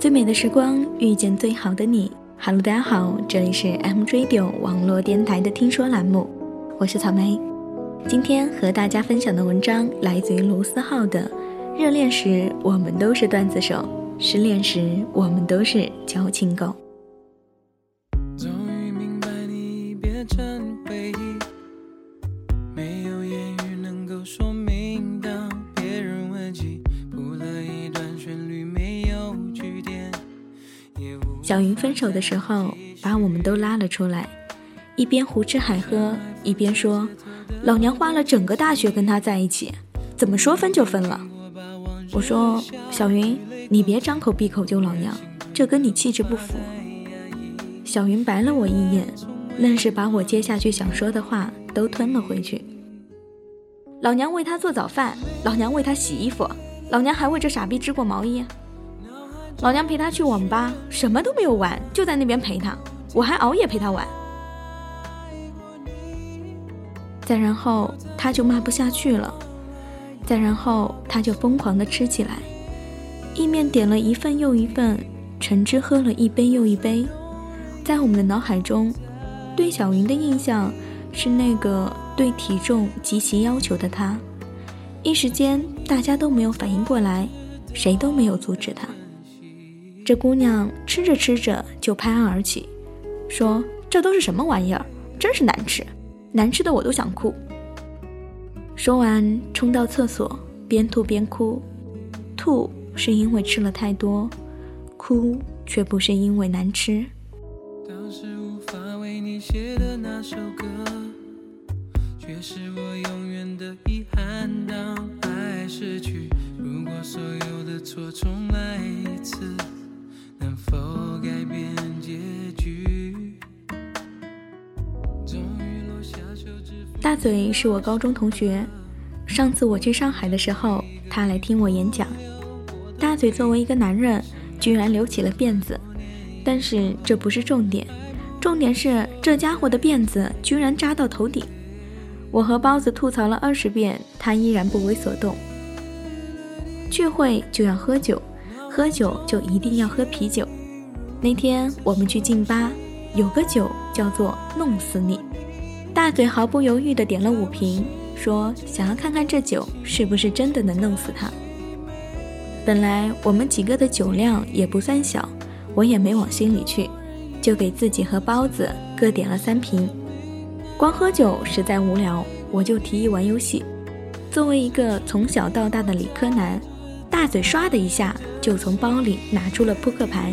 最美的时光遇见最好的你。Hello，大家好，这里是 M Radio 网络电台的听说栏目，我是草莓。今天和大家分享的文章来自于卢思浩的《热恋时我们都是段子手，失恋时我们都是矫情狗》。终于明白你别成回忆小云分手的时候，把我们都拉了出来，一边胡吃海喝，一边说：“老娘花了整个大学跟他在一起，怎么说分就分了。”我说：“小云，你别张口闭口就老娘，这跟你气质不符。”小云白了我一眼，愣是把我接下去想说的话都吞了回去。老娘为他做早饭，老娘为他洗衣服，老娘还为这傻逼织过毛衣。老娘陪他去网吧，什么都没有玩，就在那边陪他，我还熬夜陪他玩。再然后他就骂不下去了，再然后他就疯狂的吃起来，意面点了一份又一份，橙汁喝了一杯又一杯。在我们的脑海中，对小云的印象是那个对体重极其要求的他。一时间大家都没有反应过来，谁都没有阻止他。这姑娘吃着吃着就拍案而起，说：“这都是什么玩意儿？真是难吃，难吃的我都想哭。”说完，冲到厕所，边吐边哭。吐是因为吃了太多，哭却不是因为难吃。当时无法为你写的那首歌，却是我永远的遗憾。当爱失去，如果所有的错重来一次。大嘴是我高中同学，上次我去上海的时候，他来听我演讲。大嘴作为一个男人，居然留起了辫子，但是这不是重点，重点是这家伙的辫子居然扎到头顶。我和包子吐槽了二十遍，他依然不为所动。聚会就要喝酒，喝酒就一定要喝啤酒。那天我们去劲吧，有个酒叫做“弄死你”，大嘴毫不犹豫地点了五瓶，说想要看看这酒是不是真的能弄死他。本来我们几个的酒量也不算小，我也没往心里去，就给自己和包子各点了三瓶。光喝酒实在无聊，我就提议玩游戏。作为一个从小到大的理科男，大嘴唰的一下就从包里拿出了扑克牌。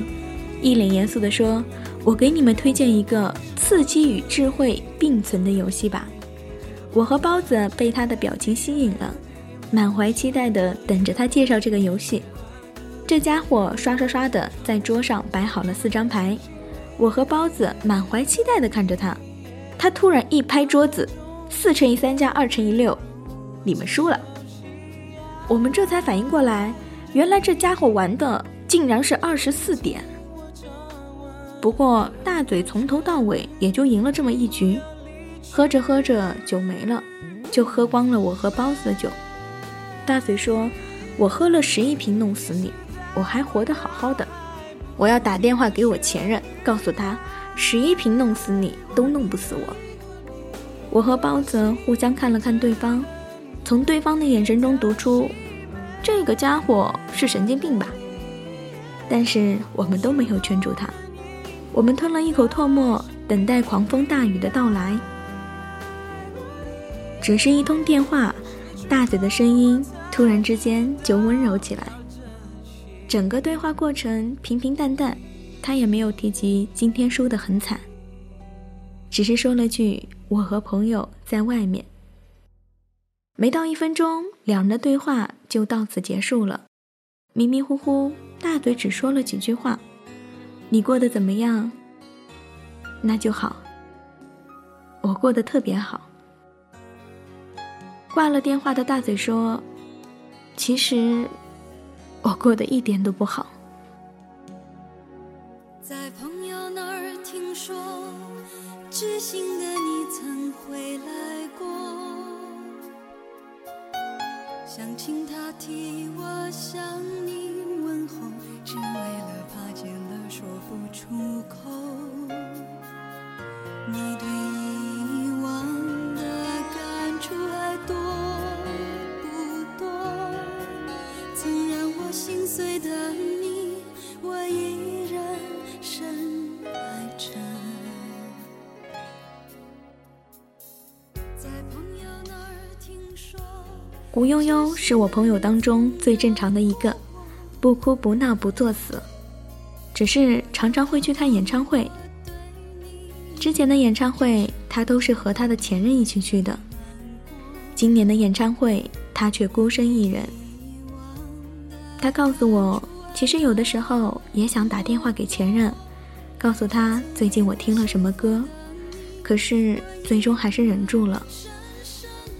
一脸严肃地说：“我给你们推荐一个刺激与智慧并存的游戏吧。”我和包子被他的表情吸引了，满怀期待地等着他介绍这个游戏。这家伙刷刷刷的在桌上摆好了四张牌，我和包子满怀期待地看着他。他突然一拍桌子：“四乘以三加二乘以六，你们输了。”我们这才反应过来，原来这家伙玩的竟然是二十四点。不过大嘴从头到尾也就赢了这么一局，喝着喝着酒没了，就喝光了我和包子的酒。大嘴说：“我喝了十一瓶弄死你，我还活得好好的。我要打电话给我前任，告诉他十一瓶弄死你都弄不死我。”我和包子互相看了看对方，从对方的眼神中读出，这个家伙是神经病吧？但是我们都没有劝住他。我们吞了一口唾沫，等待狂风大雨的到来。只是一通电话，大嘴的声音突然之间就温柔起来。整个对话过程平平淡淡，他也没有提及今天输得很惨，只是说了句“我和朋友在外面”。没到一分钟，两人的对话就到此结束了。迷迷糊糊，大嘴只说了几句话。你过得怎么样？那就好。我过得特别好。挂了电话的大嘴说：“其实我过得一点都不好。”想请他替我向你问候，只为了怕见了说不出口。你对以往的感触还多不多？曾让我心碎的。你。吴悠悠是我朋友当中最正常的一个，不哭不闹不作死，只是常常会去看演唱会。之前的演唱会，他都是和他的前任一起去的。今年的演唱会，他却孤身一人。他告诉我，其实有的时候也想打电话给前任，告诉他最近我听了什么歌，可是最终还是忍住了。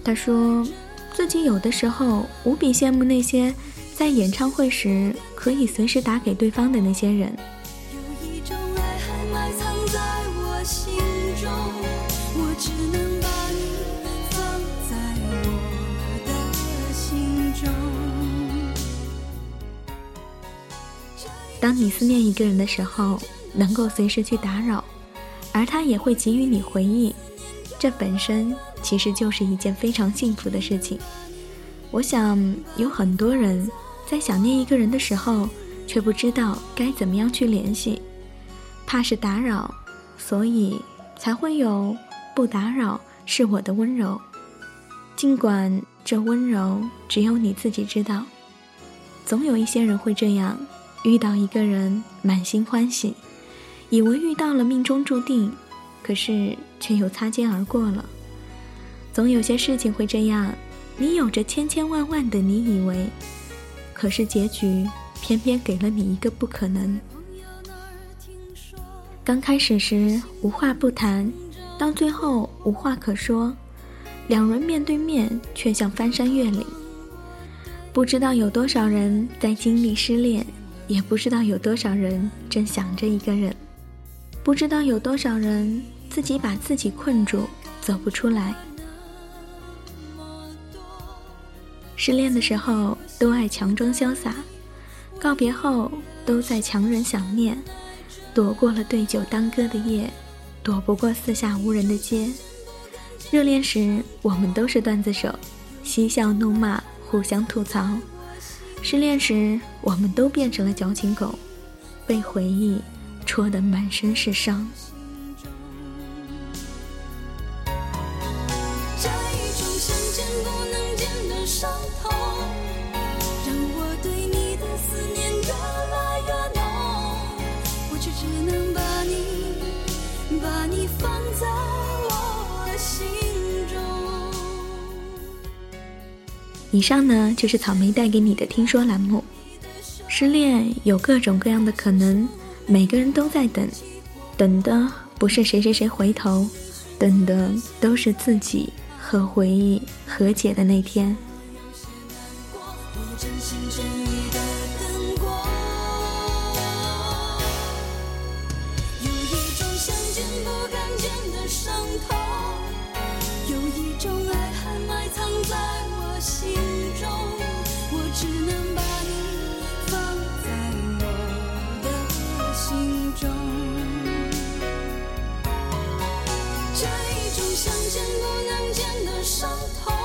他说。自己有的时候无比羡慕那些在演唱会时可以随时打给对方的那些人。当你思念一个人的时候，能够随时去打扰，而他也会给予你回应，这本身。其实就是一件非常幸福的事情。我想有很多人在想念一个人的时候，却不知道该怎么样去联系，怕是打扰，所以才会有“不打扰是我的温柔”。尽管这温柔只有你自己知道，总有一些人会这样：遇到一个人满心欢喜，以为遇到了命中注定，可是却又擦肩而过了。总有些事情会这样，你有着千千万万的你以为，可是结局偏偏给了你一个不可能。刚开始时无话不谈，到最后无话可说，两人面对面却像翻山越岭。不知道有多少人在经历失恋，也不知道有多少人正想着一个人，不知道有多少人自己把自己困住，走不出来。失恋的时候都爱强装潇洒，告别后都在强忍想念，躲过了对酒当歌的夜，躲不过四下无人的街。热恋时我们都是段子手，嬉笑怒骂，互相吐槽；失恋时我们都变成了矫情狗，被回忆戳得满身是伤。以上呢就是草莓带给你的听说栏目。失恋有各种各样的可能，每个人都在等，等的不是谁谁谁回头，等的都是自己和回忆和解的那天。伤痛。